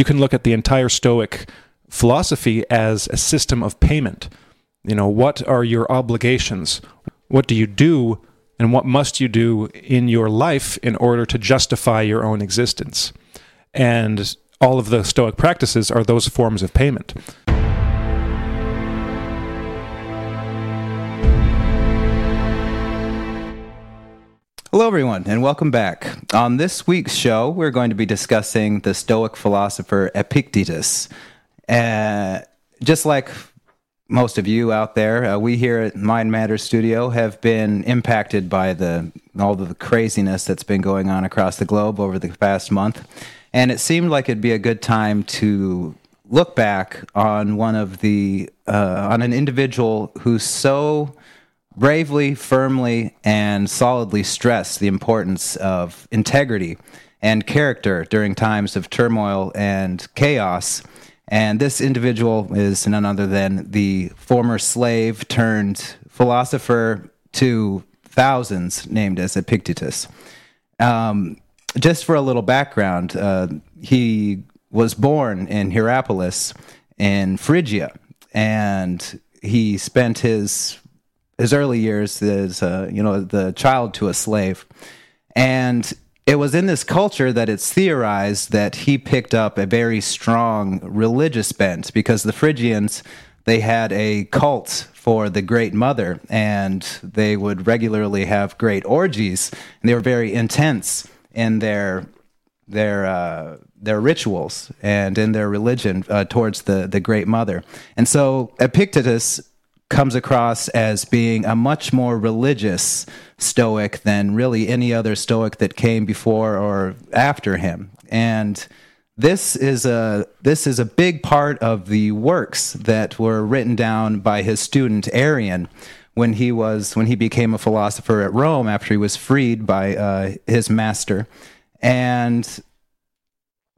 you can look at the entire Stoic philosophy as a system of payment. You know, what are your obligations? What do you do and what must you do in your life in order to justify your own existence? And all of the Stoic practices are those forms of payment. Hello, everyone, and welcome back. On this week's show, we're going to be discussing the Stoic philosopher Epictetus. Uh, just like most of you out there, uh, we here at Mind Matters Studio have been impacted by the all the craziness that's been going on across the globe over the past month, and it seemed like it'd be a good time to look back on one of the uh, on an individual who's so bravely, firmly, and solidly stress the importance of integrity and character during times of turmoil and chaos. And this individual is none other than the former slave turned philosopher to thousands, named as Epictetus. Um, just for a little background, uh, he was born in Hierapolis in Phrygia, and he spent his his early years as uh, you know the child to a slave, and it was in this culture that it's theorized that he picked up a very strong religious bent because the Phrygians they had a cult for the Great Mother, and they would regularly have great orgies, and they were very intense in their their uh, their rituals and in their religion uh, towards the the Great Mother. And so Epictetus comes across as being a much more religious Stoic than really any other Stoic that came before or after him. And this is a this is a big part of the works that were written down by his student Arrian when he was when he became a philosopher at Rome after he was freed by uh, his master and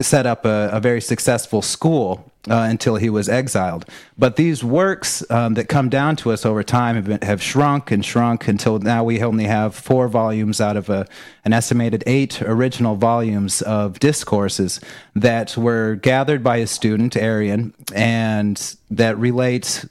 set up a, a very successful school uh, until he was exiled. But these works um, that come down to us over time have, been, have shrunk and shrunk until now we only have four volumes out of a, an estimated eight original volumes of discourses that were gathered by a student, Arrian, and that relate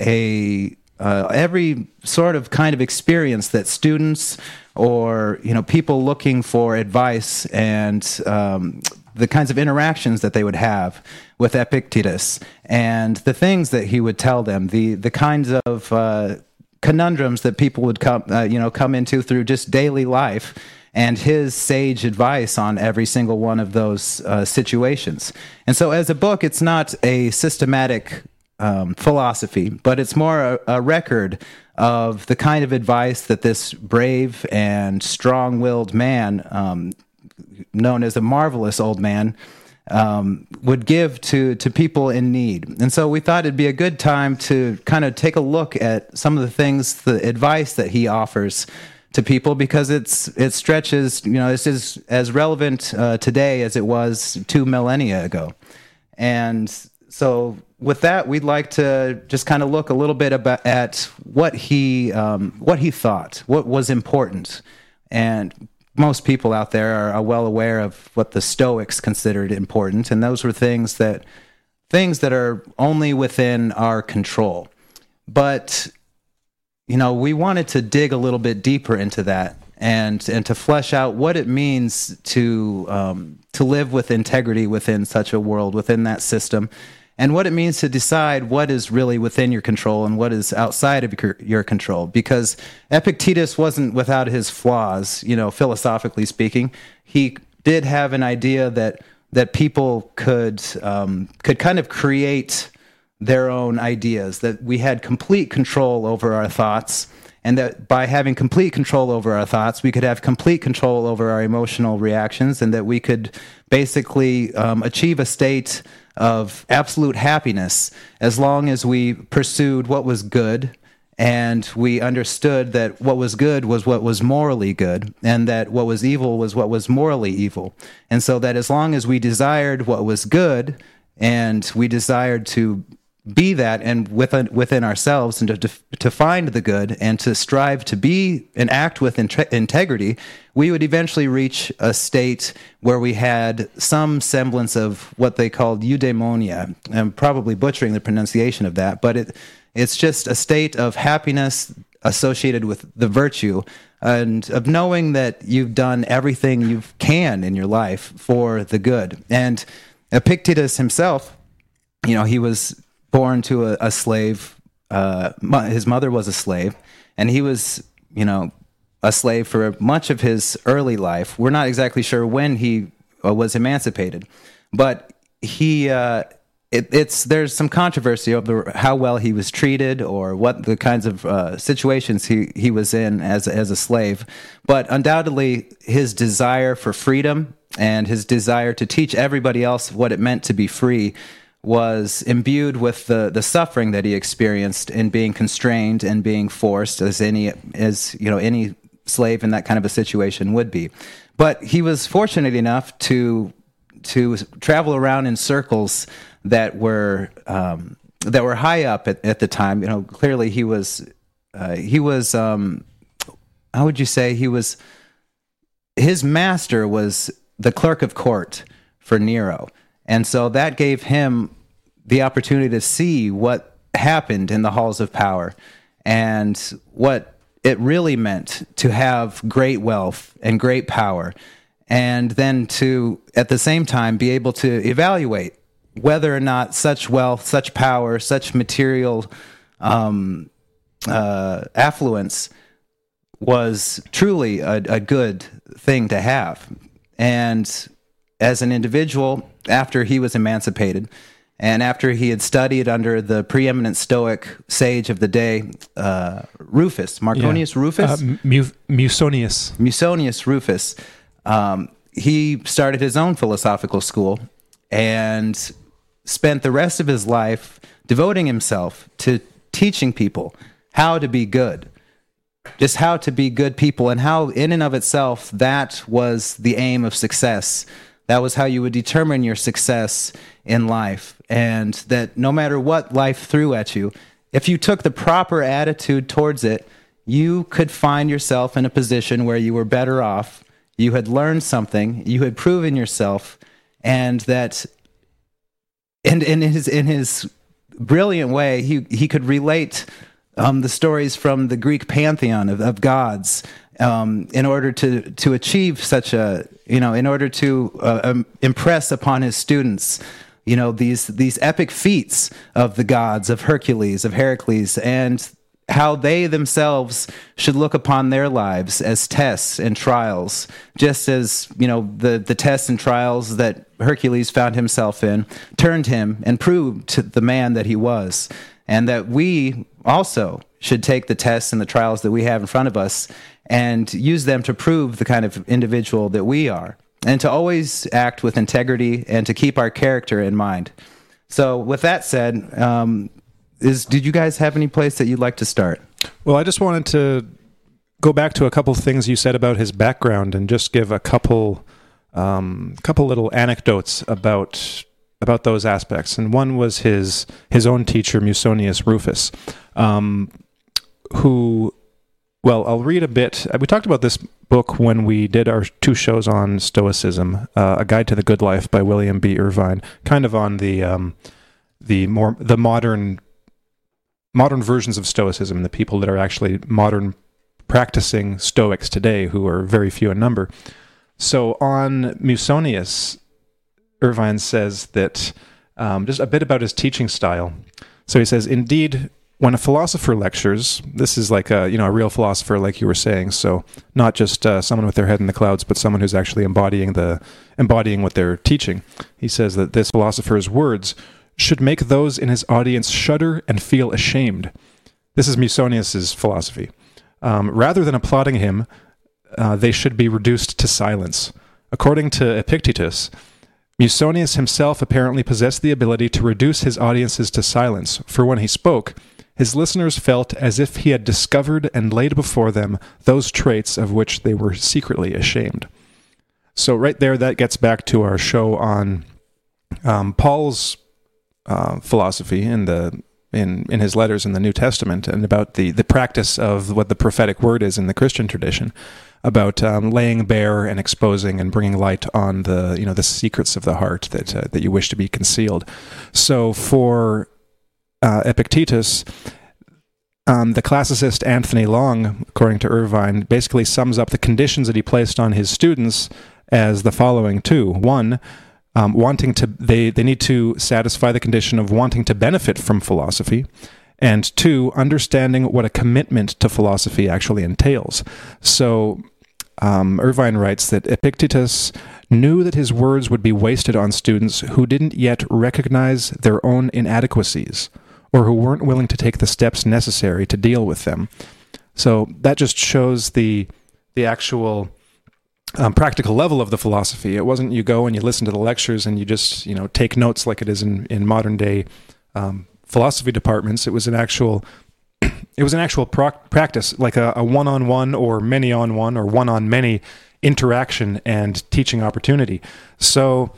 a uh, every sort of kind of experience that students or you know people looking for advice and um, the kinds of interactions that they would have with Epictetus and the things that he would tell them, the the kinds of uh, conundrums that people would come uh, you know come into through just daily life and his sage advice on every single one of those uh, situations. And so, as a book, it's not a systematic um, philosophy, but it's more a, a, record of the kind of advice that this brave and strong willed man um, known as the marvelous old man, um, would give to to people in need. And so we thought it'd be a good time to kind of take a look at some of the things, the advice that he offers to people, because it's it stretches. You know, this is as relevant uh, today as it was two millennia ago. And so with that, we'd like to just kind of look a little bit about at what he um, what he thought, what was important, and most people out there are, well aware of what the Stoics considered important, and those were things that things that are only within our control. But you know, we wanted to dig a little bit deeper into that and and to flesh out what it means to um, to live with integrity within such a world, within that system, and what it means to decide what is really within your control and what is outside of your, control. Because Epictetus wasn't without his flaws, you know, philosophically speaking. He did have an idea that that people could um, could kind of create their own ideas. That we had complete control over our thoughts, and that by having complete control over our thoughts, we could have complete control over our emotional reactions, and that we could basically um, achieve a state of absolute happiness as long as we pursued what was good and we understood that what was good was what was morally good and that what was evil was what was morally evil. And so that as long as we desired what was good and we desired to be that and within within ourselves and to to find the good and to strive to be and act with integrity we would eventually reach a state where we had some semblance of what they called eudaimonia. I'm probably butchering the pronunciation of that but it it's just a state of happiness associated with the virtue and of knowing that you've done everything you can in your life for the good. And epictetus himself you know he was born to a, a slave. Uh, his mother was a slave, and he was, you know, a slave for much of his early life. We're not exactly sure when he uh, was emancipated, but he. Uh, it, it's there's some controversy over how well he was treated or what the kinds of uh, situations he, he was in as as a slave, but undoubtedly his desire for freedom and his desire to teach everybody else what it meant to be free was imbued with the, the suffering that he experienced in being constrained and being forced as any as you know any slave in that kind of a situation would be. But he was fortunate enough to to travel around in circles that were um, that were high up at, at the time. You know clearly he was uh, he was um, how would you say? He was his master was the clerk of court for Nero and so that gave him the opportunity to see what happened in the halls of power and what it really meant to have great wealth and great power. And then to, at the same time, be able to evaluate whether or not such wealth, such power, such material um, uh, affluence was truly a, a good thing to have. And as an individual, after he was emancipated, and after he had studied under the preeminent Stoic sage of the day, uh, Rufus, Marconius yeah. Rufus? Uh, Mu- Musonius. Musonius Rufus. Um, he started his own philosophical school and spent the rest of his life devoting himself to teaching people how to be good. Just how to be good people, and how, in and of itself, that was the aim of success that was how you would determine your success in life. And that no matter what life threw at you, if you took the proper attitude towards it, you could find yourself in a position where you were better off. You had learned something, you had proven yourself, and that and in his in his brilliant way, he he could relate um, the stories from the Greek pantheon of, of gods um, in order to to achieve such a you know in order to uh, um, impress upon his students you know these these epic feats of the gods of Hercules of Heracles and how they themselves should look upon their lives as tests and trials just as you know the the tests and trials that Hercules found himself in turned him and proved to the man that he was and that we also should take the tests and the trials that we have in front of us and use them to prove the kind of individual that we are and to always act with integrity and to keep our character in mind. So, with that said, um, is did you guys have any place that you'd like to start? Well, I just wanted to go back to a couple things you said about his background and just give a couple um, couple little anecdotes about about those aspects. And one was his his own teacher, Musonius Rufus, um, who well, I'll read a bit. Uh, we talked about this book when we did our two shows on Stoicism, uh, "A Guide to the Good Life" by William B. Irvine, kind of on the um, the more the modern modern versions of Stoicism, the people that are actually modern practicing Stoics today, who are very few in number. So on Musonius, Irvine says that um, just a bit about his teaching style. So he says, indeed, when a philosopher lectures, this is like a you know a real philosopher, like you were saying. So not just uh, someone with their head in the clouds, but someone who's actually embodying the embodying what they're teaching. He says that this philosopher's words should make those in his audience shudder and feel ashamed. This is Musonius's philosophy. Um, rather than applauding him, uh, they should be reduced to silence. According to Epictetus, Musonius himself apparently possessed the ability to reduce his audiences to silence, for when he spoke, his listeners felt as if he had discovered and laid before them those traits of which they were secretly ashamed. So, right there, that gets back to our show on um, Paul's uh, philosophy in the in in his letters in the New Testament and about the the practice of what the prophetic word is in the Christian tradition about um, laying bare and exposing and bringing light on the you know the secrets of the heart that uh, that you wish to be concealed. So for uh, Epictetus. Um, the classicist Anthony Long, according to Irvine, basically sums up the conditions that he placed on his students as the following two. One, um, wanting to they they need to satisfy the condition of wanting to benefit from philosophy and two understanding what a commitment to philosophy actually entails so um, irvine writes that epictetus knew that his words would be wasted on students who didn't yet recognize their own inadequacies or who weren't willing to take the steps necessary to deal with them so that just shows the the actual um, practical level of the philosophy. It wasn't you go and you listen to the lectures and you just you know take notes like it is in in modern day um, philosophy departments. It was an actual it was an actual practice, like a, a one-on-one or many-on-one or one-on-many interaction and teaching opportunity. So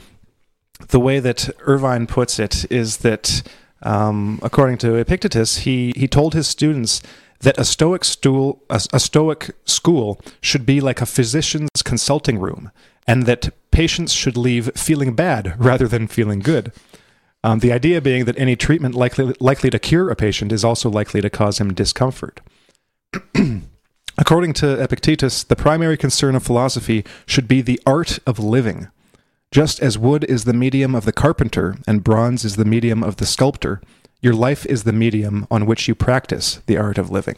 the way that Irvine puts it is that, um, according to Epictetus, he he told his students that a Stoic stool, a, a Stoic school should be like a physician's consulting room, and that patients should leave feeling bad rather than feeling good. Um, the idea being that any treatment likely likely to cure a patient is also likely to cause him discomfort. According to Epictetus, the primary concern of philosophy should be the art of living. Just as wood is the medium of the carpenter and bronze is the medium of the sculptor, your life is the medium on which you practice the art of living.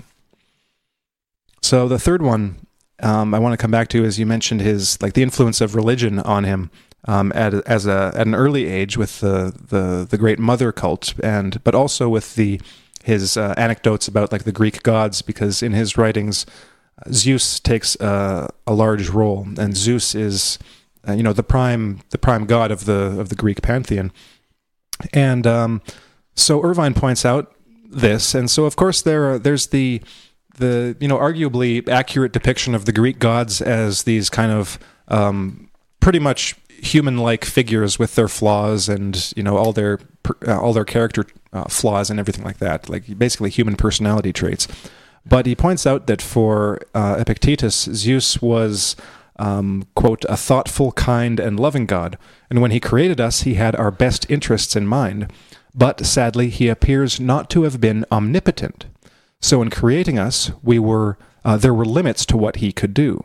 So the third one um, I want to come back to is you mentioned his like the influence of religion on him um, at as a at an early age with the the the great mother cult and but also with the his uh, anecdotes about like the Greek gods because in his writings Zeus takes uh, a large role and Zeus is uh, you know the prime the prime god of the of the Greek pantheon and um, so Irvine points out this, and so of course there are, there's the the you know arguably accurate depiction of the Greek gods as these kind of um, pretty much human-like figures with their flaws and you know all their uh, all their character uh, flaws and everything like that, like basically human personality traits. But he points out that for uh, Epictetus, Zeus was um, quote a thoughtful, kind, and loving god, and when he created us, he had our best interests in mind but sadly, he appears not to have been omnipotent. So, in creating us, we were uh, there were limits to what he could do.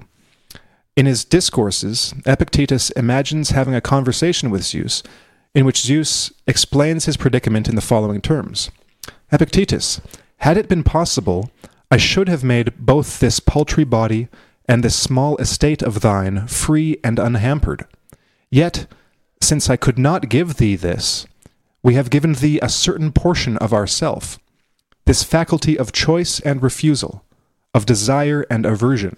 In his discourses, Epictetus imagines having a conversation with Zeus, in which Zeus explains his predicament in the following terms Epictetus, had it been possible, I should have made both this paltry body and this small estate of thine free and unhampered. Yet, since I could not give thee this, we have given thee a certain portion of ourself, this faculty of choice and refusal, of desire and aversion.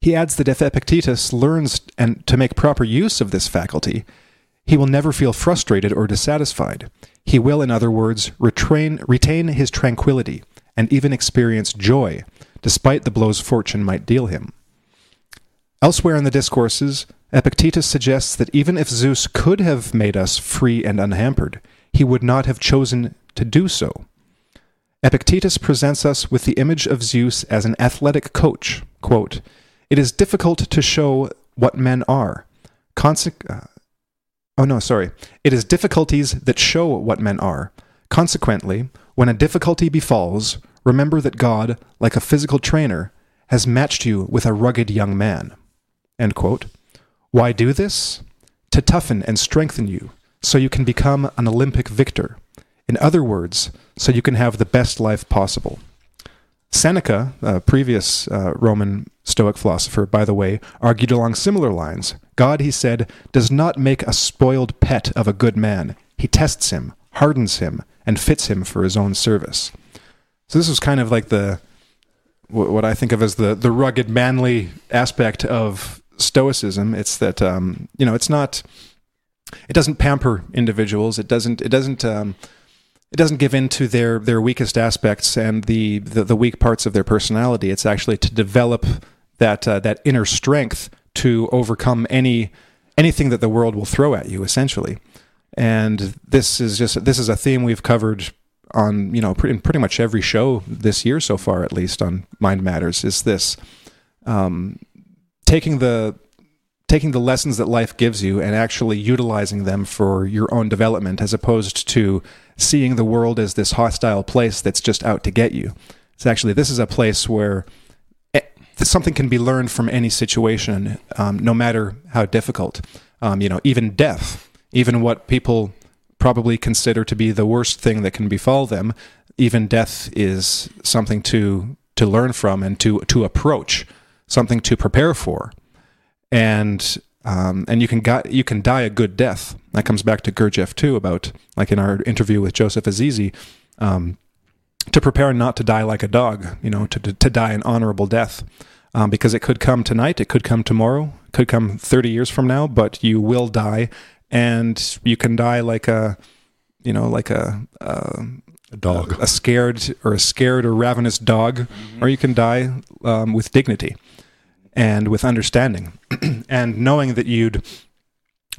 He adds that if Epictetus learns and to make proper use of this faculty, he will never feel frustrated or dissatisfied. He will, in other words, retrain, retain his tranquility and even experience joy, despite the blows fortune might deal him. Elsewhere in the discourses, Epictetus suggests that even if Zeus could have made us free and unhampered, he would not have chosen to do so. Epictetus presents us with the image of Zeus as an athletic coach. Quote, it is difficult to show what men are. Conse- uh, oh, no, sorry. It is difficulties that show what men are. Consequently, when a difficulty befalls, remember that God, like a physical trainer, has matched you with a rugged young man. Why do this? To toughen and strengthen you, so you can become an Olympic victor. In other words, so you can have the best life possible. Seneca, a previous uh, Roman Stoic philosopher, by the way, argued along similar lines. God, he said, does not make a spoiled pet of a good man. He tests him, hardens him, and fits him for his own service. So this was kind of like the what I think of as the the rugged, manly aspect of stoicism. It's that um, you know, it's not. It doesn't pamper individuals. It doesn't. It doesn't. Um, it doesn't give in to their their weakest aspects and the, the, the weak parts of their personality. It's actually to develop that uh, that inner strength to overcome any anything that the world will throw at you. Essentially, and this is just this is a theme we've covered on you know in pretty much every show this year so far, at least on Mind Matters. Is this um, taking the taking the lessons that life gives you and actually utilizing them for your own development, as opposed to seeing the world as this hostile place that's just out to get you. It's actually this is a place where eh, something can be learned from any situation, um, no matter how difficult. Um, you know, even death, even what people probably consider to be the worst thing that can befall them, even death is something to to learn from and to to approach, something to prepare for, and um, and you can got, you can die a good death. That comes back to Gurdjieff too about like in our interview with Joseph Azize. Um, to prepare not to die like a dog, you know, to, to, to die an honorable death. Um, because it could come tonight, it could come tomorrow, could come 30 years from now, but you will die. And you can die like a, you know, like a, a, A dog. a scared or a scared or ravenous dog, or you can die um, with dignity and with understanding. And knowing that you'd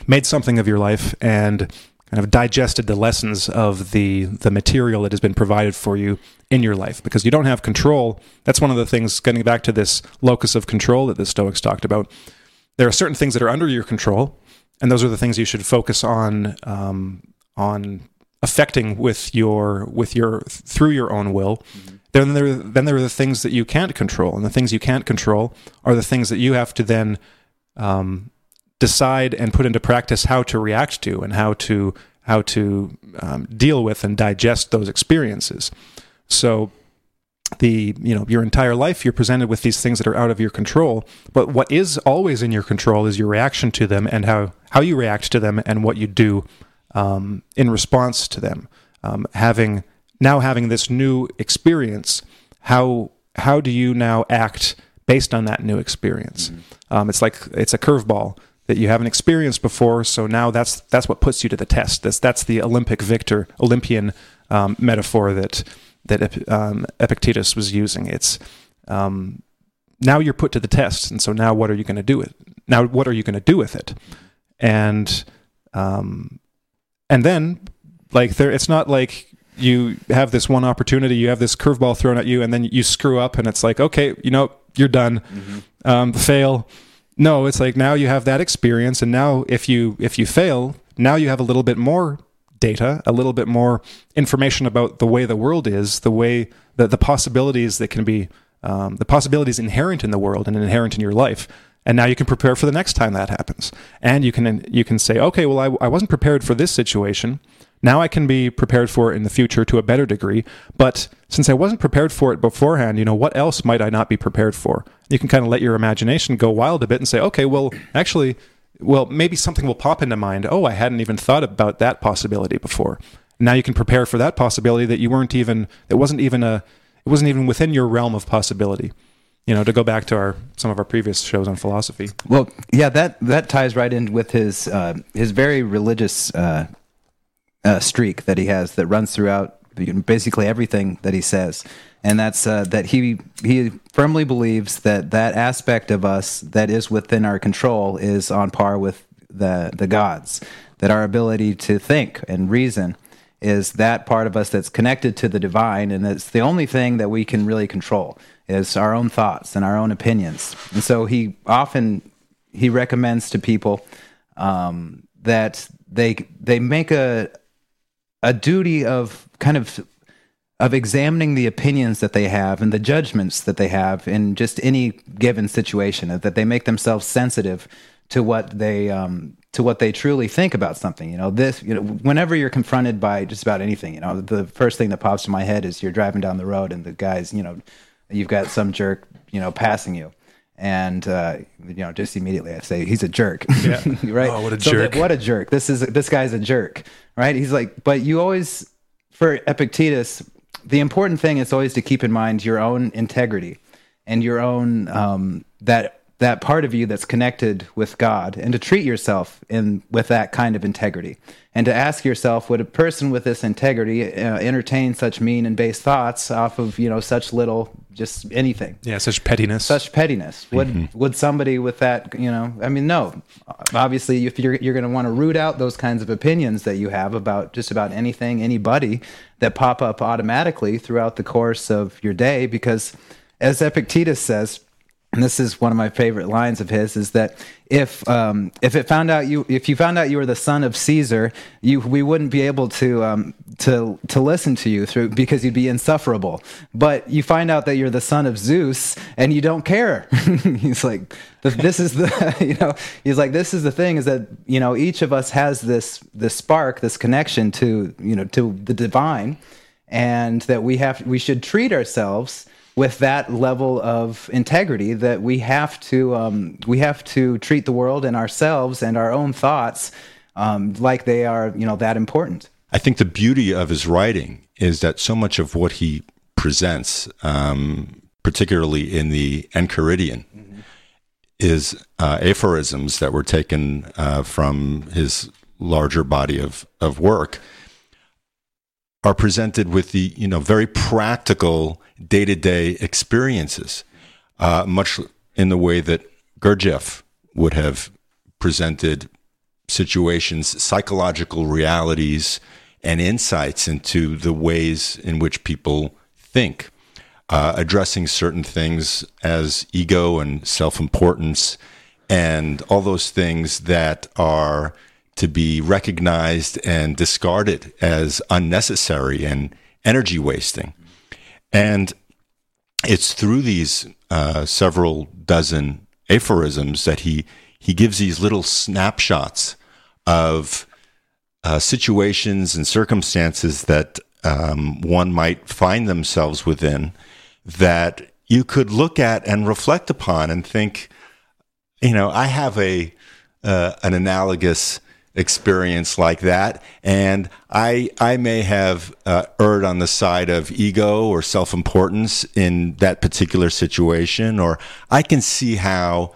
made something of your life and kind of digested the lessons of the the material that has been provided for you in your life because you don't have control. That's one of the things getting back to this locus of control that the stoics talked about. There are certain things that are under your control and those are the things you should focus on um, on affecting with your with your through your own will. Then there then there are the things that you can't control. And the things you can't control are the things that you have to then um, decide and put into practice how to react to and how to how to um, deal with and digest those experiences. So the you know your entire life you're presented with these things that are out of your control. But what is always in your control is your reaction to them and how how you react to them and what you do um, in response to them. Um, having now having this new experience how how do you now act based on that new experience? Um, it's like it's a curveball that you haven't experienced before so now that's that's what puts you to the test. That's that's the olympic victor olympian um, metaphor that that um, epictetus was using. It's um, now you're put to the test and so now what are you going to do with now what are you going to do with it? And um, and then like there it's not like you have this one opportunity you have this curveball thrown at you and then you screw up and it's like okay you know you're done. Um, fail. No it's like now you have that experience and now if you if you fail now you have a little bit more data a little bit more information about the way the world is the way the, the possibilities that can be um, the possibilities inherent in the world and inherent in your life and now you can prepare for the next time that happens and you can you can say okay well I, I wasn't prepared for this situation now I can be prepared for it in the future to a better degree. But since I wasn't prepared for it beforehand, you know, what else might I not be prepared for? You can kind of let your imagination go wild a bit and say, okay, well, actually, well, maybe something will pop into mind. Oh, I hadn't even thought about that possibility before. Now you can prepare for that possibility that you weren't even, it wasn't even a, it wasn't even within your realm of possibility. You know, to go back to our some of our previous shows on philosophy. Well, yeah, that that ties right in with his uh, his very religious uh, uh, streak that he has that runs throughout basically everything that he says, and that's uh, that he he firmly believes that that aspect of us that is within our control is on par with the the gods. That our ability to think and reason is that part of us that's connected to the divine, and it's the only thing that we can really control is our own thoughts and our own opinions. And so he often he recommends to people um, that they they make a a duty of kind of of examining the opinions that they have and the judgments that they have in just any given situation that they make themselves sensitive to what they um, to what they truly think about something. You know this you know whenever you're confronted by just about anything you know the first thing that pops in my head is you're driving down the road and the guys you know you've got some jerk you know passing you. And uh, you know just immediately I say he's a jerk. Yeah. right? Oh, what a So that- jerk. what a jerk. This is this guy's a jerk right? He's like but you always for epictetus the important thing is always to keep in mind your own integrity and your own um, that that part of you that's connected with God and to treat yourself in with that kind of integrity and to ask yourself would a person with this integrity uh, entertain such mean and base thoughts off of you know such little just anything. Yeah, such pettiness. such pettiness. Would mm-hmm. would somebody with that you know i mean no. Obviously if you're you're going to want to root out those kinds of opinions that you have about just about anything anybody that pop up automatically throughout the course of your day because as epictetus says and this is one of my favorite lines of his is that if um, if it found out you if you found out you were the son of Caesar, you we wouldn't be able to um, to to listen to you through because you'd be insufferable. But you find out that you're the son of Zeus and you don't care. he's like this is the you know he's like this is the thing is that you know each of us has this this spark this connection to you know to the divine and that we have we should treat ourselves with that level of integrity that we have to um, we have to treat the world and ourselves and our own thoughts um, like they are you know that important. I think the beauty of his writing is that so much of what he presents, um, particularly in the Enchiridion, is uh, aphorisms that were taken uh, from his larger body of, of work are presented with the you know very practical day to day experiences, uh, much in the way that Gurdjieff would have presented situations, psychological realities, and insights into the ways in which people think, uh, addressing certain things as ego and self importance, and all those things that are to be recognized and discarded as unnecessary and energy wasting. And it's through these uh, several dozen aphorisms that he he gives these little snapshots of uh, situations and circumstances that um, one might find themselves within that you could look at and reflect upon and think, you know, I have a uh, an analogous experience like that, and I I may have uh, erred on the side of ego or self importance in that particular situation, or I can see how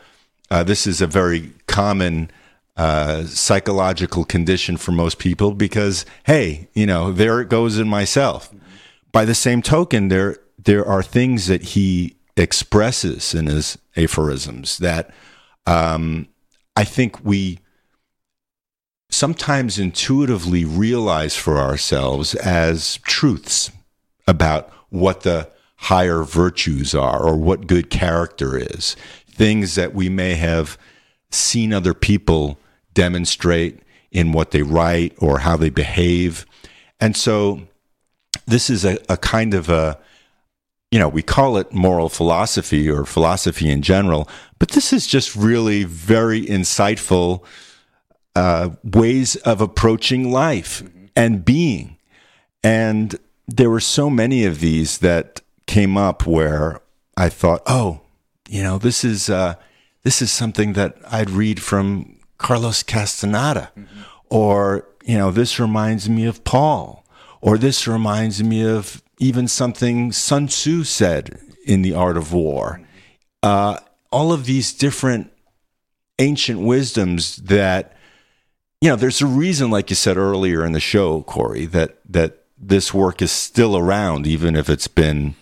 uh, this is a very common. Uh, psychological condition for most people because hey you know there it goes in myself by the same token there there are things that he expresses in his aphorisms that um, I think we sometimes intuitively realize for ourselves as truths about what the higher virtues are or what good character is. Things that we may have seen other people demonstrate in what they write or how they behave. And so this is a, a kind of a, you know, we call it moral philosophy or philosophy in general, but this is just really very insightful uh, ways of approaching life and being. And there were so many of these that came up where I thought, oh, you know, this is uh, this is something that I'd read from Carlos Castaneda, or you know, this reminds me of Paul, or this reminds me of even something Sun Tzu said in The Art of War. Uh, all of these different ancient wisdoms that you know, there's a reason, like you said earlier in the show, Corey, that that this work is still around, even if it's been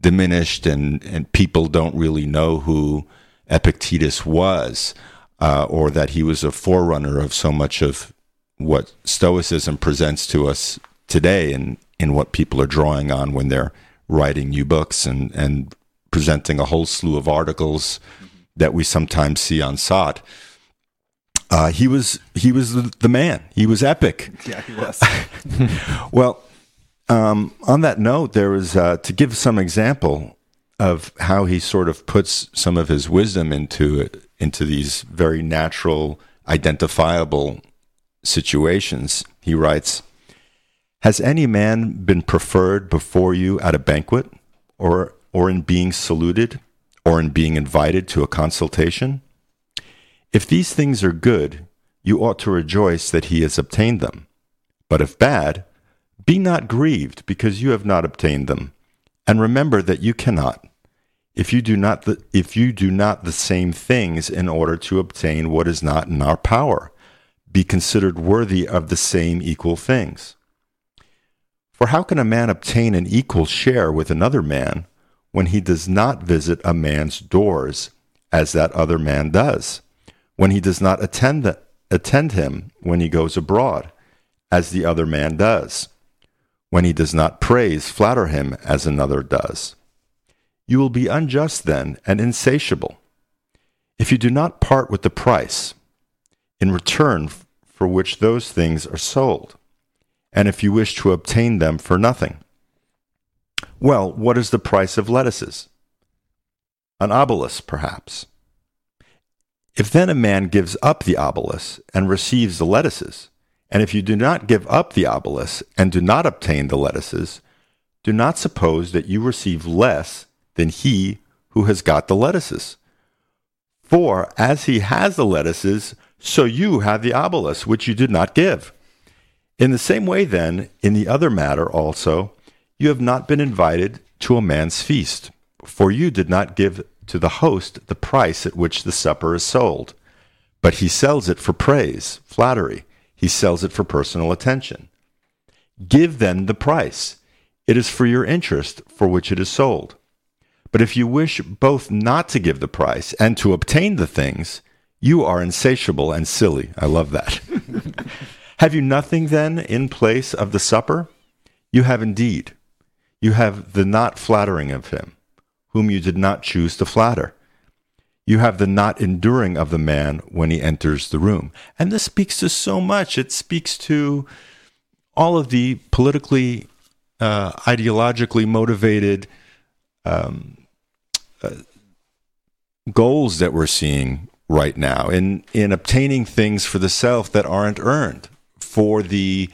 diminished and and people don't really know who Epictetus was, uh, or that he was a forerunner of so much of what Stoicism presents to us today, and in what people are drawing on when they're writing new books and and presenting a whole slew of articles that we sometimes see on SOTT uh, he was he was the, the, man. He was epic. Yeah, he was. well, um, on that note, there was uh, to give some example of how he sort of puts some of his wisdom into into these very natural, identifiable situations. He writes, "Has any man been preferred before you at a banquet, or or in being saluted, or in being invited to a consultation?" If these things are good, you ought to rejoice that he has obtained them. But if bad, be not grieved because you have not obtained them, and remember that you cannot. if you do not the, if you do not the same things in order to obtain what is not in our power, be considered worthy of the same equal things. For how can a man obtain an equal share with another man when he does not visit a man's doors as that other man does, when he does not attend, the, attend him when he goes abroad as the other man does, when he does not praise, flatter him as another does? You will be unjust then and insatiable. If you do not part with the price in return for which those things are sold, and if you wish to obtain them for nothing. Well, what is the price of lettuces? An obolus, perhaps. If then a man gives up the obolus and receives the lettuces, and if you do not give up the obolus and do not obtain the lettuces, do not suppose that you receive less than he who has got the lettuces. For as he has the lettuces, so you have the obolus, which you did not give. In the same way, then, in the other matter also, you have not been invited to a man's feast, for you did not give to the host the price at which the supper is sold. But he sells it for praise, flattery. He sells it for personal attention. Give then the price. It is for your interest for which it is sold. But if you wish both not to give the price and to obtain the things, you are insatiable and silly. I love that. have you nothing then in place of the supper? You have indeed. You have the not flattering of him, whom you did not choose to flatter. You have the not enduring of the man when he enters the room. And this speaks to so much. It speaks to all of the politically, uh, ideologically motivated um, uh, goals that we're seeing right now in in obtaining things for the self that aren't earned for the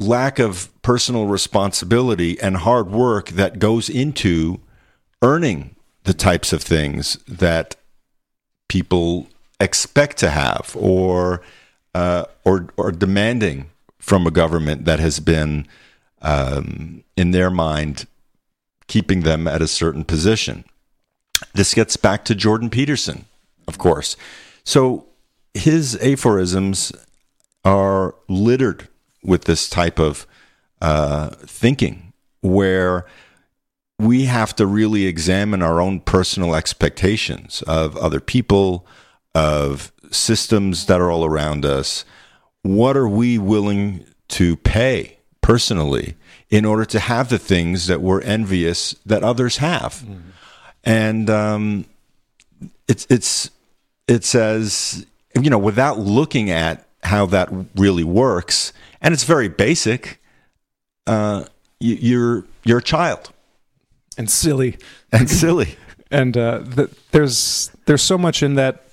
lack of personal responsibility and hard work that goes into earning the types of things that people expect to have or uh, or or demanding from a government that has been um, in their mind keeping them at a certain position. This gets back to Jordan Peterson, of course. So his aphorisms are littered with this type of uh, thinking where we have to really examine our own personal expectations of other people, of systems that are all around us. What are we willing to pay personally in order to have the things that we're envious that others have? Mm-hmm. And um, it's it's it says you know without looking at how that really works, and it's very basic. Uh, you, you're you're a child and silly and silly, and uh, the, there's there's so much in that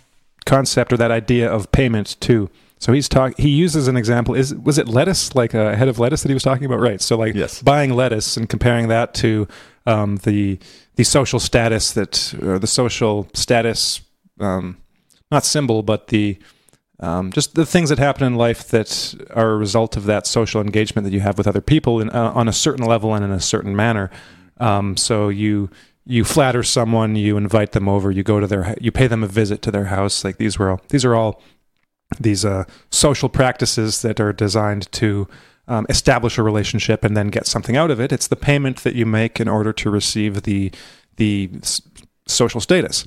concept or that idea of payment too. So he's talk. He uses an example. Is was it lettuce, like a head of lettuce that he was talking about? Right. So like yes. buying lettuce and comparing that to um, the the social status that or the social status um, not symbol, but the um, just the things that happen in life that are a result of that social engagement that you have with other people in, uh, on a certain level and in a certain manner. Um, so you you flatter someone, you invite them over, you go to their, you pay them a visit to their house. Like these were all, these are all these uh, social practices that are designed to um, establish a relationship and then get something out of it. It's the payment that you make in order to receive the the s- social status.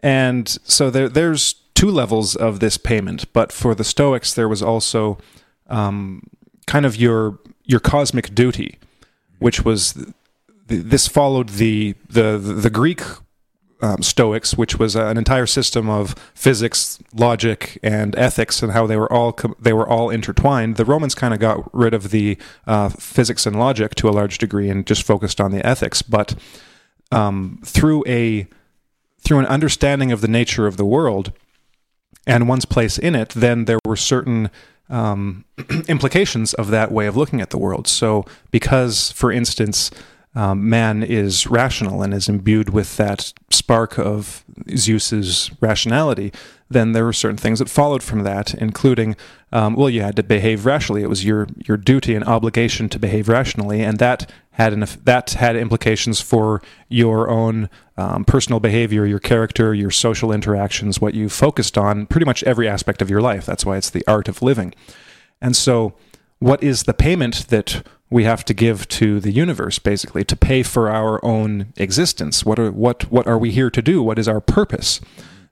And so there, there's two levels of this payment. But for the Stoics, there was also um, kind of your your cosmic duty, which was this followed the the the Greek um, Stoics, which was an entire system of physics, logic, and ethics, and how they were all they were all intertwined. The Romans kind of got rid of the uh, physics and logic to a large degree and just focused on the ethics. But um, through a through an understanding of the nature of the world and one's place in it, then there were certain um, implications of that way of looking at the world. So, because, for instance, um, man is rational and is imbued with that spark of Zeus's rationality, then there were certain things that followed from that, including um, well, you had to behave rationally. It was your your duty and obligation to behave rationally, and that had an that had implications for your own um, personal behavior, your character, your social interactions, what you focused on, pretty much every aspect of your life. That's why it's the art of living. And so, what is the payment that we have to give to the universe, basically, to pay for our own existence? What are what what are we here to do? What is our purpose?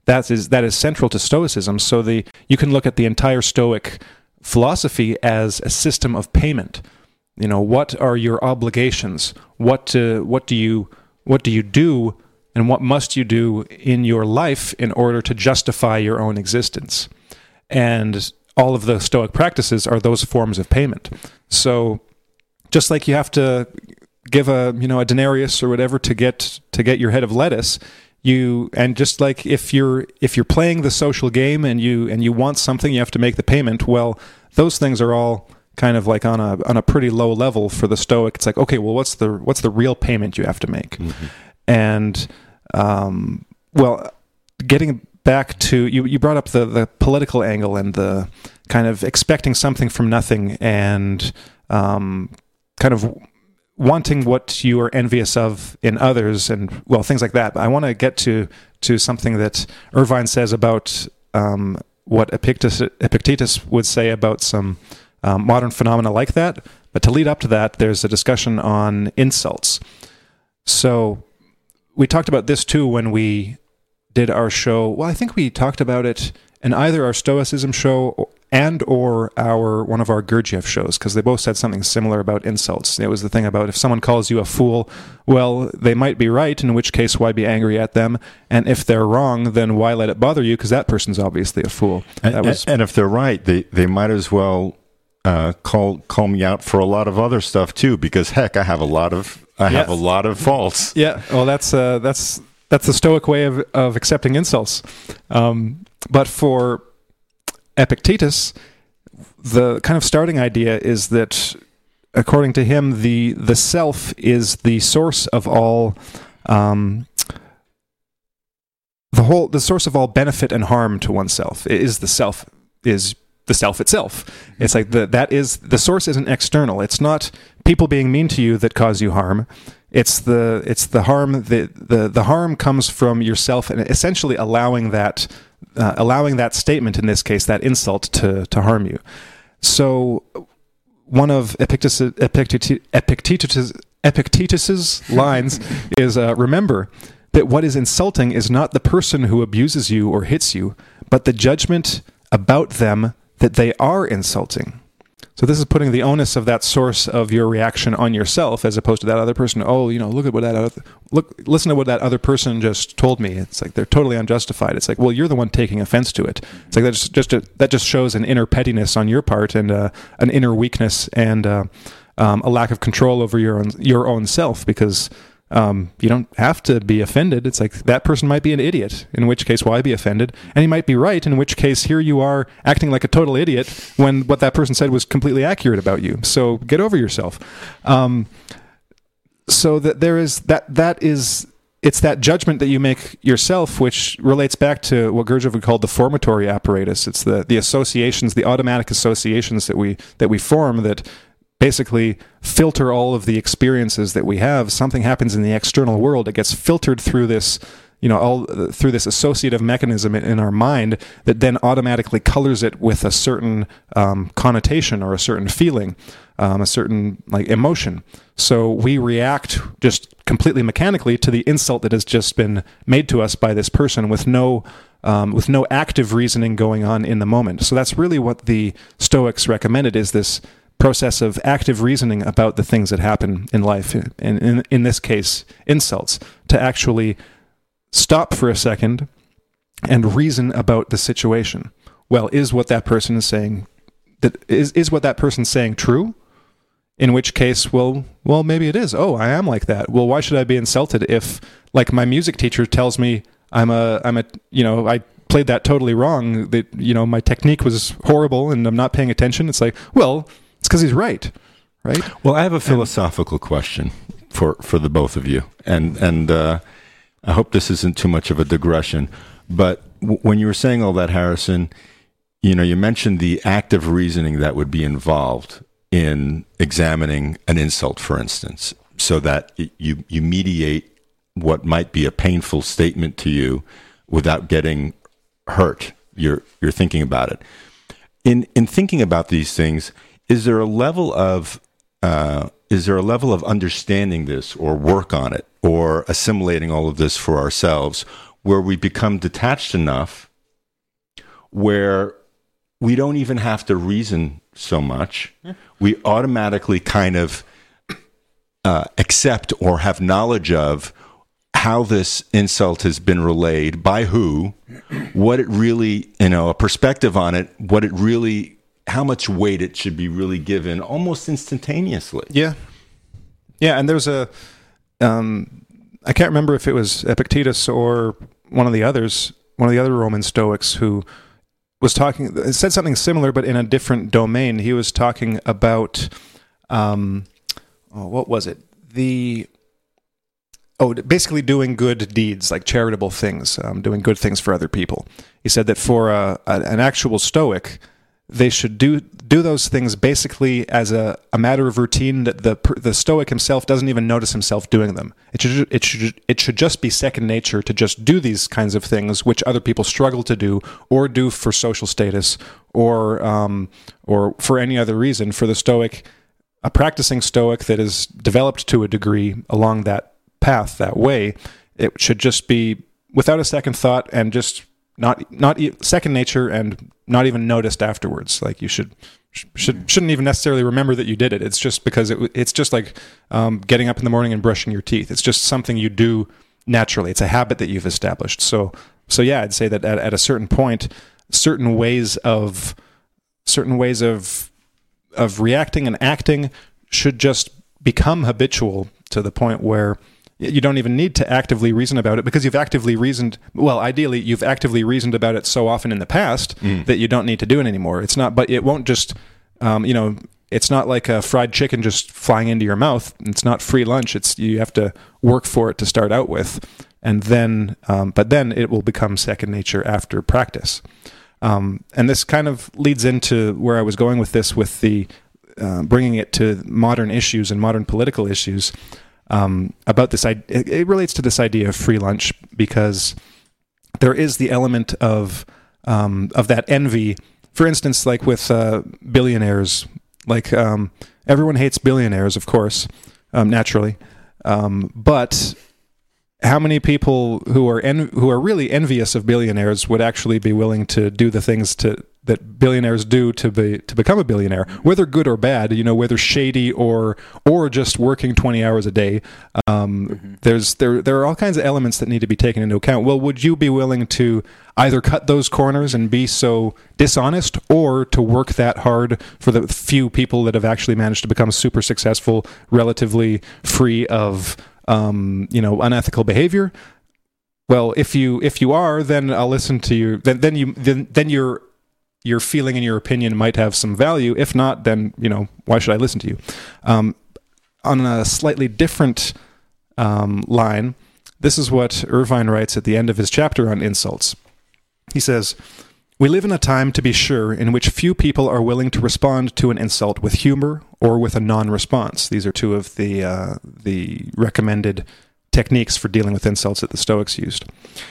That is that is central to Stoicism. So the you can look at the entire Stoic philosophy as a system of payment you know what are your obligations what to, what do you what do you do and what must you do in your life in order to justify your own existence and all of the stoic practices are those forms of payment so just like you have to give a you know a denarius or whatever to get to get your head of lettuce you and just like if you're if you're playing the social game and you and you want something you have to make the payment well those things are all kind of like on a on a pretty low level for the Stoic. It's like, okay, well, what's the what's the real payment you have to make? Mm-hmm. And um, well, getting back to you, you brought up the the political angle and the kind of expecting something from nothing and um, kind of wanting what you are envious of in others and well things like that. But I want to get to to something that Irvine says about um, what Epictetus, Epictetus would say about some um, modern phenomena like that. But to lead up to that, there's a discussion on insults. So we talked about this too when we did our show. Well, I think we talked about it in either our Stoicism show and or our one of our Gurdjieff shows because they both said something similar about insults. It was the thing about if someone calls you a fool, well, they might be right, in which case why be angry at them, and if they're wrong, then why let it bother you because that person's obviously a fool. And, was, and if they're right, they they might as well uh, call call me out for a lot of other stuff too, because heck, I have a lot of I yes. have a lot of faults. Yeah, well, that's uh, that's that's the Stoic way of of accepting insults. Um, but for Epictetus, the kind of starting idea is that, according to him, the the self is the source of all. Um, the whole the source of all benefit and harm to oneself is the self is the self itself. It's like the that is the source isn't external. It's not people being mean to you that cause you harm. It's the it's the harm the the the harm comes from yourself and essentially allowing that uh, allowing that statement in this case that insult to to harm you. So one of Epictetus, Epictetus, Epictetus, Epictetus's lines is uh, remember that what is insulting is not the person who abuses you or hits you, but the judgment about them that they are insulting. So this is putting the onus of that source of your reaction on yourself, as opposed to that other person. Oh, you know, look at what that other, look, listen to what that other person just told me. It's like they're totally unjustified. It's like, well, you're the one taking offense to it. It's like that just, just a, that just shows an inner pettiness on your part and uh, an inner weakness and uh, um, a lack of control over your own your own self because um, you don't have to be offended. It's like that person might be an idiot, in which case, why be offended? And he might be right, in which case, here you are acting like a total idiot when what that person said was completely accurate about you. So get over yourself. Um, so that there is that that is it's that judgment that you make yourself, which relates back to what Gurdjieff would call the formatory apparatus. It's the the associations, the automatic associations that we that we form that basically filter all of the experiences that we have. Something happens in the external world it gets filtered through this you know all through this associative mechanism in our mind that then automatically colors it with a certain um, connotation or a certain feeling um, a certain like emotion. So we react just completely mechanically to the insult that has just been made to us by this person with no um, with no active reasoning going on in the moment. So that's really what the stoics recommended is this process of active reasoning about the things that happen in life, and in, in this case, insults, to actually stop for a second and reason about the situation. Well, is what that person is saying that is is what that person's saying true? In which case, well, well, maybe it is. Oh, I am like that. Well, why should I be insulted if, like, my music teacher tells me I'm a, I'm a, you know, I played that totally wrong. That you know, my technique was horrible, and I'm not paying attention. It's like, well, it's because he's right, right? Well, I have a philosophical and, question for for the both of you, and and uh, I hope this isn't too much of a digression. But w- when you were saying all that, Harrison, you know, you mentioned the active reasoning that would be involved in examining an insult, for instance, so that you you mediate what might be a painful statement to you without getting hurt. You're you're thinking about it. In in thinking about these things, is there a level of uh, is there a level of understanding this or work on it or assimilating all of this for ourselves where we become detached enough where we don't even have to reason so much. Yeah. We automatically kind of uh, accept or have knowledge of how this insult has been relayed by who, what it really, you know, a perspective on it, what it really, how much weight it should be really given almost instantaneously. Yeah. Yeah. And there's a, um, I can't remember if it was Epictetus or one of the others, one of the other Roman Stoics who was talking said something similar, but in a different domain. He was talking about um, oh, what was it? The oh, basically doing good deeds, like charitable things, um, doing good things for other people. He said that for a, an actual Stoic, they should do do those things basically as a, a matter of routine that the the stoic himself doesn't even notice himself doing them. It should it should it should just be second nature to just do these kinds of things which other people struggle to do or do for social status or um, or for any other reason. For the stoic a practicing stoic that is developed to a degree along that path that way it should just be without a second thought and just not not second nature and not even noticed afterwards. Like you should should shouldn't even necessarily remember that you did it. It's just because it, it's just like um, getting up in the morning and brushing your teeth. It's just something you do naturally. It's a habit that you've established. So so yeah, I'd say that at, at a certain point, certain ways of certain ways of of reacting and acting should just become habitual to the point where you don't even need to actively reason about it because you've actively reasoned well ideally you've actively reasoned about it so often in the past mm. that you don't need to do it anymore. It's not but it won't just um, you know it's not like a fried chicken just flying into your mouth. It's not free lunch. It's you have to work for it to start out with. And then um, but then it will become second nature after practice. Um, and this kind of leads into where i was going with this with the uh, bringing it to modern issues and modern political issues um, about this. It, relates to this idea of free lunch because there is the element of um, of that envy. For instance, like with uh, billionaires, like um, everyone hates billionaires, of course, um, naturally, um, but how many people who are en- who are really envious of billionaires would actually be willing to do the things to that billionaires do to be to become a billionaire, whether good or bad, you know, whether shady or or just working twenty hours a day. Um, mm-hmm. There's there there are all kinds of elements that need to be taken into account. Well, would you be willing to either cut those corners and be so dishonest, or to work that hard for the few people that have actually managed to become super successful, relatively free of um, you know unethical behavior? Well, if you if you are, then I'll listen to you. Then then you then then you're your feeling and your opinion might have some value. If not, then you know why should I listen to you? Um, on a slightly different um, line, this is what Irvine writes at the end of his chapter on insults. He says, "We live in a time, to be sure, in which few people are willing to respond to an insult with humor or with a non-response. These are two of the uh, the recommended." Techniques for dealing with insults that the Stoics used.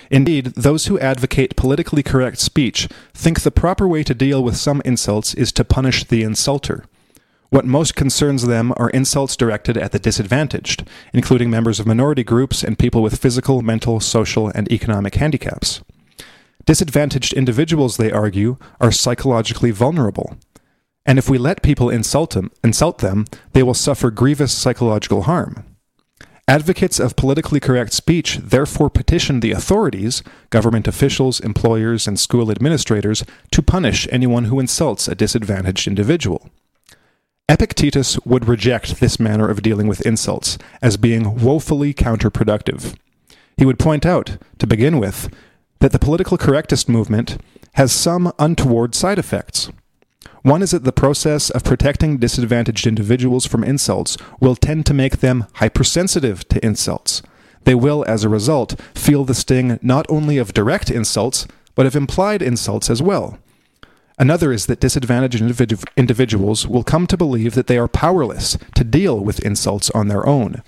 Indeed, those who advocate politically correct speech think the proper way to deal with some insults is to punish the insulter. What most concerns them are insults directed at the disadvantaged, including members of minority groups and people with physical, mental, social, and economic handicaps. Disadvantaged individuals, they argue, are psychologically vulnerable. And if we let people insult them, insult them, they will suffer grievous psychological harm. Advocates of politically correct speech therefore petition the authorities, government officials, employers, and school administrators, to punish anyone who insults a disadvantaged individual. Epictetus would reject this manner of dealing with insults as being woefully counterproductive. He would point out, to begin with, that the political correctist movement has some untoward side effects. One is that the process of protecting disadvantaged individuals from insults will tend to make them hypersensitive to insults. They will, as a result, feel the sting not only of direct insults, but of implied insults as well. Another is that disadvantaged individu- individuals will come to believe that they are powerless to deal with insults on their own,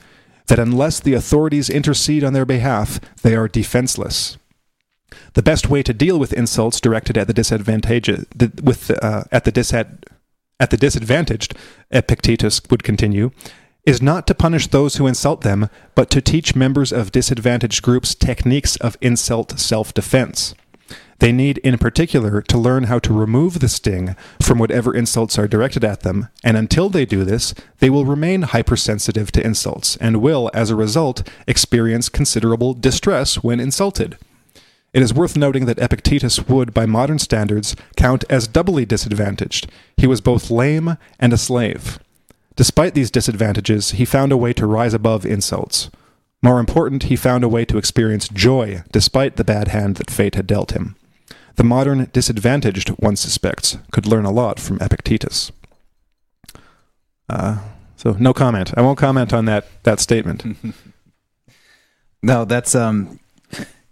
that unless the authorities intercede on their behalf, they are defenseless. The best way to deal with insults directed at the disadvantaged, with uh, at the disad, at the disadvantaged, Epictetus would continue, is not to punish those who insult them, but to teach members of disadvantaged groups techniques of insult self-defense. They need, in particular, to learn how to remove the sting from whatever insults are directed at them, and until they do this, they will remain hypersensitive to insults and will, as a result, experience considerable distress when insulted. It is worth noting that Epictetus would, by modern standards, count as doubly disadvantaged. He was both lame and a slave. Despite these disadvantages, he found a way to rise above insults. More important, he found a way to experience joy despite the bad hand that fate had dealt him. The modern disadvantaged, one suspects, could learn a lot from Epictetus. Uh, so, no comment. I won't comment on that that statement. no, that's um,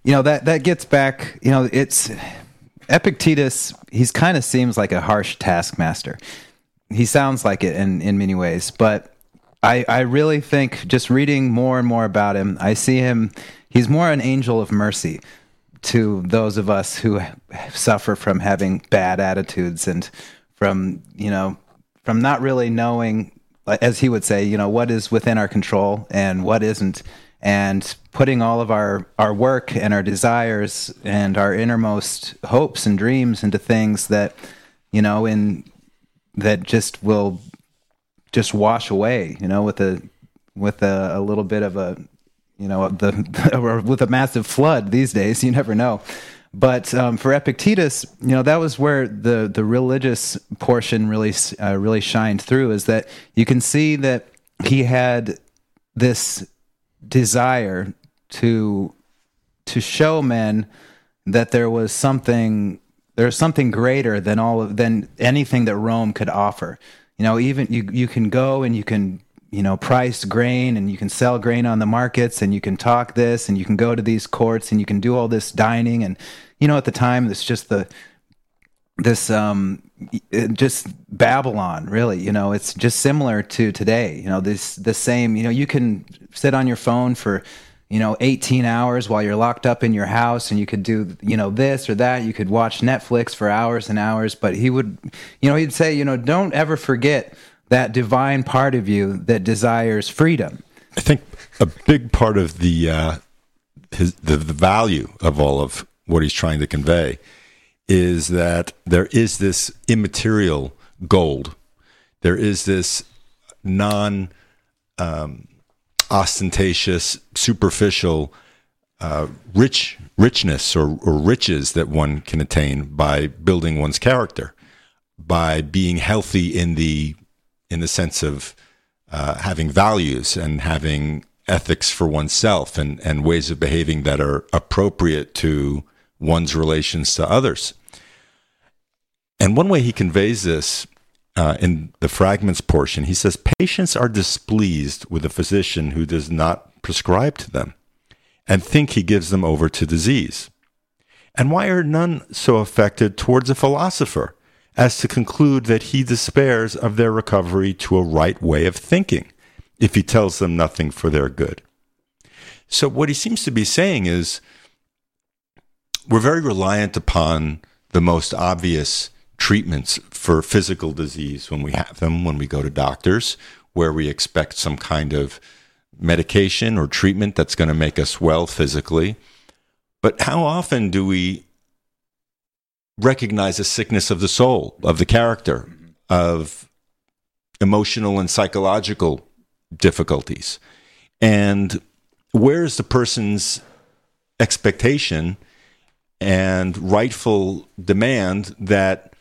you know that that gets back. You know, it's Epictetus. He's kind of seems like a harsh taskmaster. He sounds like it in in many ways, but I I really think just reading more and more about him, I see him. He's more an angel of mercy to those of us who suffer from having bad attitudes and from you know from not really knowing as he would say you know what is within our control and what isn't and putting all of our our work and our desires and our innermost hopes and dreams into things that you know in that just will just wash away you know with a with a, a little bit of a you know, the or with a massive flood these days, you never know. But um, for Epictetus, you know, that was where the the religious portion really uh, really shined through. Is that you can see that he had this desire to to show men that there was something there's something greater than all of than anything that Rome could offer. You know, even you you can go and you can you know, price grain and you can sell grain on the markets and you can talk this and you can go to these courts and you can do all this dining. And, you know, at the time, it's just the, this, um, just Babylon, really, you know, it's just similar to today, you know, this, the same, you know, you can sit on your phone for, you know 18 hours while you're locked up in your house and you could do you know this or that you could watch netflix for hours and hours but he would you know he'd say you know don't ever forget that divine part of you that desires freedom. I think a big part of the uh, his the, the value of all of what he's trying to convey is that there is this immaterial gold. There is this non um, ostentatious, superficial, uh, rich richness or, or riches that one can attain by building one's character, by being healthy in the in the sense of uh, having values and having ethics for oneself and, and ways of behaving that are appropriate to one's relations to others. And one way he conveys this uh, in the fragments portion, he says, Patients are displeased with a physician who does not prescribe to them and think he gives them over to disease. And why are none so affected towards a philosopher as to conclude that he despairs of their recovery to a right way of thinking if he tells them nothing for their good. So, what he seems to be saying is we're very reliant upon the most obvious treatments for physical disease when we have them, when we go to doctors, where we expect some kind of medication or treatment that's going to make us well physically. But how often do we recognize a sickness of the soul, of the character, of emotional and psychological difficulties. And where is the person's expectation and rightful demand that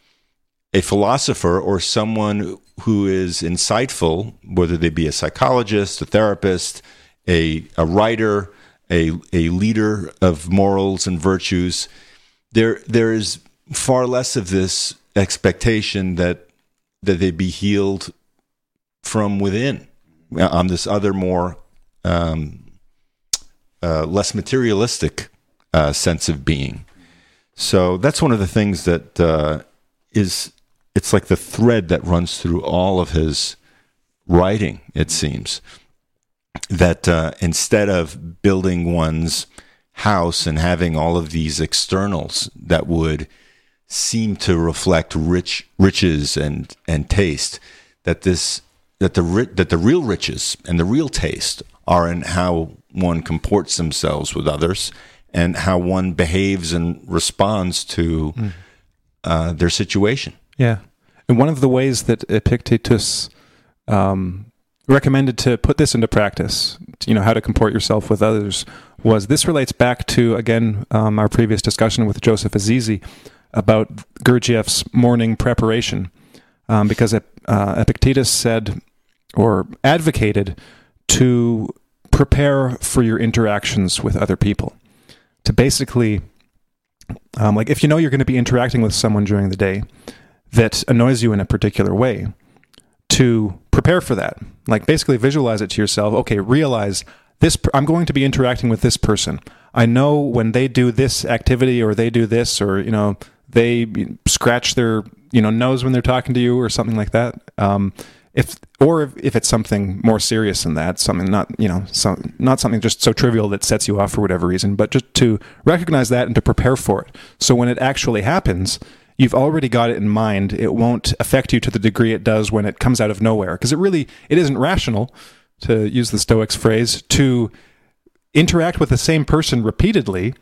a philosopher or someone who is insightful, whether they be a psychologist, a therapist, a, a writer, a, a leader of morals and virtues, there, there is far less of this expectation that that they be healed from within on this other more um, uh, less materialistic uh, sense of being. So that's one of the things that uh, is it's like the thread that runs through all of his writing. It seems that uh, instead of building one's house and having all of these externals that would seem to reflect rich riches and and taste, that this that the that the real riches and the real taste are in how one comports themselves with others and how one behaves and responds to Mm. uh, their situation. Yeah. And one of the ways that Epictetus um, recommended to put this into practice, you know, how to comport yourself with others, was this relates back to, again, um, our previous discussion with Joseph Azize about Gurdjieff's morning preparation. Um, because uh, Epictetus said or advocated to prepare for your interactions with other people. To basically, um, like, if you know you're going to be interacting with someone during the day, that annoys you in a particular way to prepare for that. Like basically visualize it to yourself. Okay realize this i'm going to be interacting with this person. I know when they do this activity or they do this or you know they scratch their you know nose when they're talking to you or something like that um, if or if, if it's something more serious than that something not you know some, not something just so trivial that sets you off for whatever reason but just to recognize that and to prepare for it. So when it actually happens you've already got it in mind. It won't affect you to the degree it does when it comes out of nowhere because it really it isn't rational to use the stoics phrase to interact with the same person repeatedly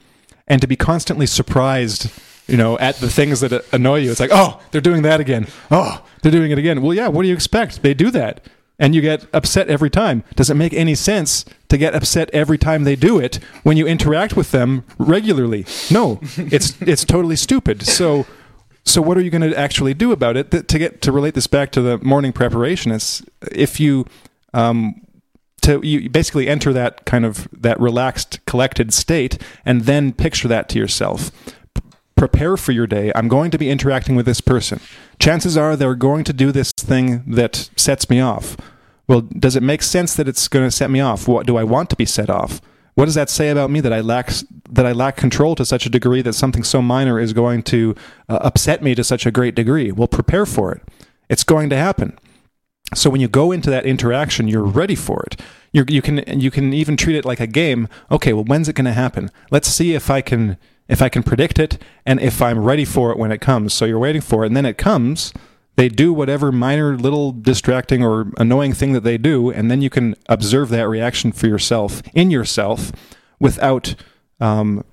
and to be constantly surprised you know at the things that annoy you. It's like oh they're doing that again. Oh they're doing it again. Well yeah what do you expect? They do that. And you get upset every time. Does it make any sense to get upset every time they do it when you interact with them regularly? No. It's it's totally stupid. So so what are you going to actually do about it? Th- to get to relate this back to the morning preparation is if you um, to you basically enter that kind of that relaxed collected state and then picture that to yourself prepare for your day i'm going to be interacting with this person chances are they're going to do this thing that sets me off well does it make sense that it's going to set me off what do i want to be set off what does that say about me that I lack that I lack control to such a degree that something so minor is going to uh, upset me to such a great degree? Well, prepare for it. It's going to happen. So when you go into that interaction, you're ready for it. You're, you can you can even treat it like a game. Okay, well, when's it going to happen? Let's see if I can if I can predict it and if I'm ready for it when it comes. So you're waiting for it, and then it comes. They do whatever minor little distracting or annoying thing that they do, and then you can observe that reaction for yourself in yourself without um,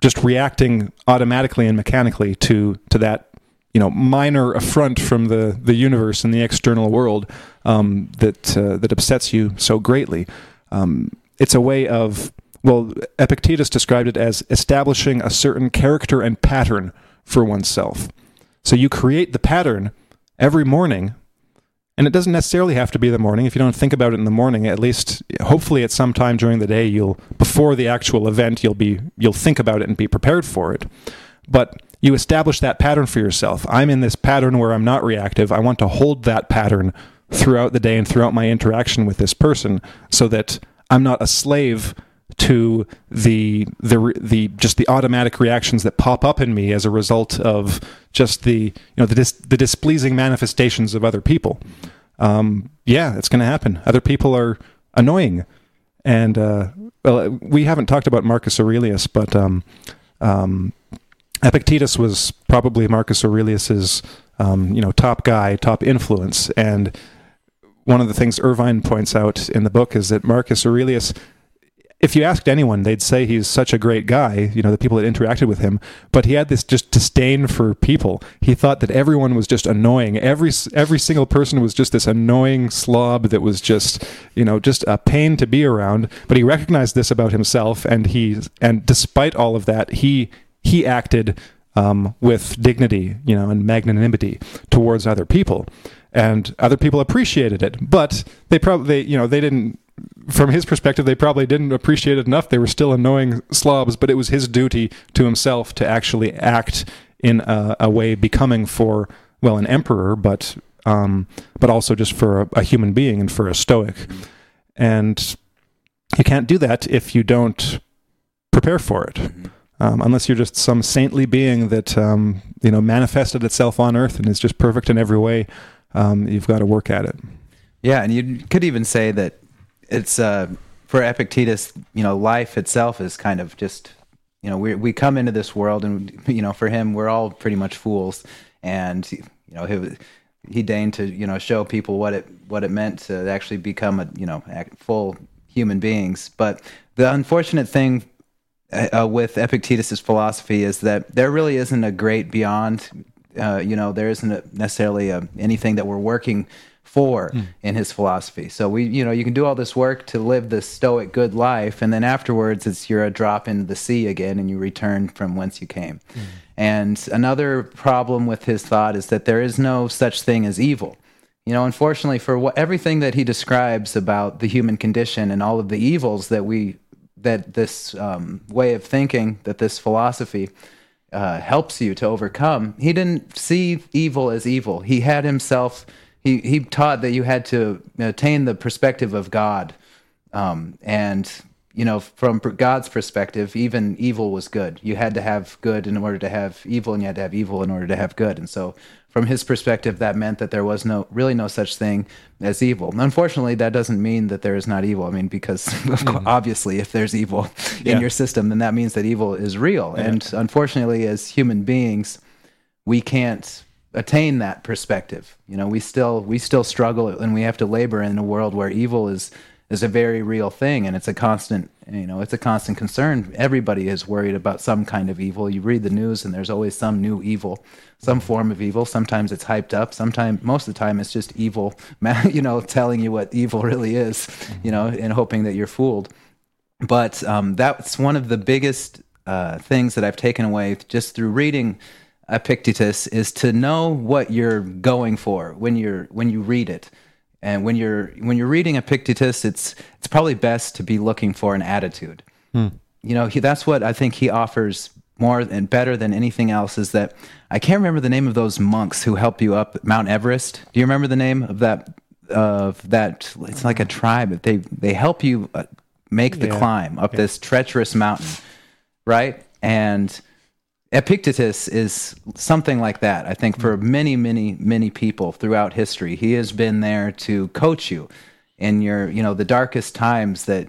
just reacting automatically and mechanically to to that you know minor affront from the the universe and the external world um, that uh, that upsets you so greatly. Um, it's a way of well, Epictetus described it as establishing a certain character and pattern for oneself. So you create the pattern every morning and it doesn't necessarily have to be the morning. If you don't think about it in the morning at least hopefully at some time during the day you'll before the actual event you'll be you'll think about it and be prepared for it. But you establish that pattern for yourself. I'm in this pattern where i'm not reactive. I want to hold that pattern throughout the day and throughout my interaction with this person so that i'm not a slave to the the the just the automatic reactions that pop up in me as a result of just the you know the dis, the displeasing manifestations of other people. Um, yeah, it's going to happen. Other people are annoying, and uh, well, we haven't talked about Marcus Aurelius, but um, um, Epictetus was probably Marcus Aurelius's um, you know top guy, top influence, and one of the things Irvine points out in the book is that Marcus Aurelius if you asked anyone, they'd say he's such a great guy, you know, the people that interacted with him, but he had this just disdain for people. He thought that everyone was just annoying. Every every single person was just this annoying slob that was just, you know, just a pain to be around, but he recognized this about himself and he and despite all of that, he he acted um, with dignity, you know, and magnanimity towards other people. And other people appreciated it, but they probably, you know, they didn't from his perspective, they probably didn't appreciate it enough. They were still annoying slobs, but it was his duty to himself to actually act in a, a way becoming for well an emperor, but um, but also just for a, a, human being and for a stoic. And you can't do that if you don't prepare for it. Um, unless you're just some saintly being that um, you know manifested itself on earth and is just perfect in every way, um, you've got to work at it. Yeah, and you could even say that it's uh, for Epictetus, you know, life itself is kind of just, you know, we we come into this world, and you know, for him, we're all pretty much fools, and you know, he he deigned to you know show people what it what it meant to actually become a you know full human beings. But the unfortunate thing uh, with Epictetus's philosophy is that there really isn't a great beyond. Uh, you know, there isn't necessarily a, anything that we're working for mm. in his philosophy. So we, you know, you can do all this work to live the stoic good life, and then afterwards, it's you're a drop into the sea again, and you return from whence you came. Mm. And another problem with his thought is that there is no such thing as evil. You know, unfortunately, for what, everything that he describes about the human condition and all of the evils that we that this um, way of thinking, that this philosophy uh, helps you to overcome, he didn't see evil as evil. He had himself, he, he taught that you had to attain the perspective of God. Um, and, you know, from God's perspective, even evil was good. You had to have good in order to have evil, and you had to have evil in order to have good. And so from his perspective, that meant that there was no really no such thing as evil. Unfortunately, that doesn't mean that there is not evil. I mean, because mm-hmm. obviously, if there's evil in yeah. your system, then that means that evil is real. Yeah. And unfortunately, as human beings, we can't attain that perspective. You know, we still we still struggle, and we have to labor in a world where evil is is a very real thing and it's a constant you know it's a constant concern. Everybody is worried about some kind of evil. You read the news and there's always some new evil some form of evil. Sometimes it's hyped up. Sometimes most of the time it's just evil you know telling you what evil really is you know and hoping that you're fooled. But um, that's one of the biggest uh, things that i've taken away just through reading epictetus is to know what you're going for when you're when you read it and when you're when you're reading Epictetus, it's it's probably best to be looking for an attitude. Hmm. You know, he, that's what I think he offers more and better than anything else. Is that I can't remember the name of those monks who help you up Mount Everest. Do you remember the name of that? Of that, it's like a tribe. They they help you uh, make the yeah. climb up yeah. this treacherous mountain, right? And Epictetus is something like that, I think, for mm. many, many, many people throughout history. He has been there to coach you in your, you know, the darkest times that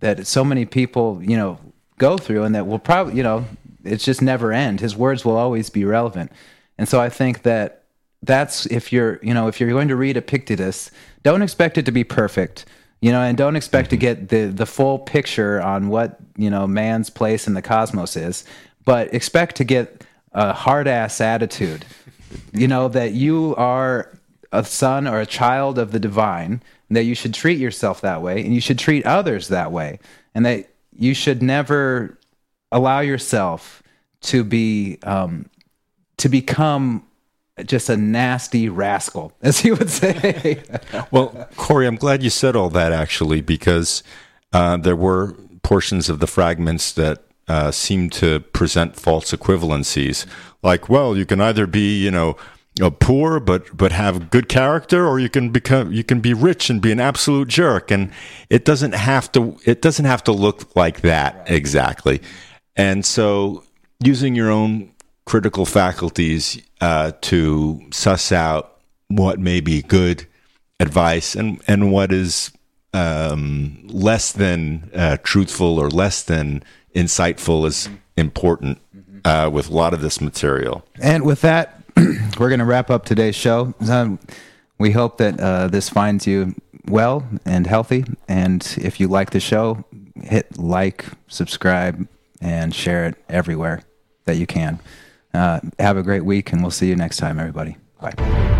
that so many people, you know, go through and that will probably, you know, it's just never end. His words will always be relevant. And so I think that that's if you're, you know, if you're going to read Epictetus, don't expect it to be perfect you know and don't expect to mm-hmm. get the the full picture on what you know man's place in the cosmos is but expect to get a hard ass attitude. you know, that you are a son or a child of the divine, and that you should treat yourself that way, and you should treat others that way, and that you should never allow yourself to be um, to become just a nasty rascal, as he would say. well, Corey, I'm glad you said all that actually, because uh, there were portions of the fragments that uh, seem to present false equivalencies. Like, well, you can either be, you know, poor but but have good character, or you can become you can be rich and be an absolute jerk. And it doesn't have to it doesn't have to look like that exactly. And so, using your own critical faculties uh, to suss out what may be good advice and and what is um, less than uh, truthful or less than insightful is important uh, with a lot of this material. And with that, we're going to wrap up today's show. Um, we hope that uh, this finds you well and healthy. And if you like the show, hit like, subscribe, and share it everywhere that you can. Uh, have a great week, and we'll see you next time, everybody. Bye.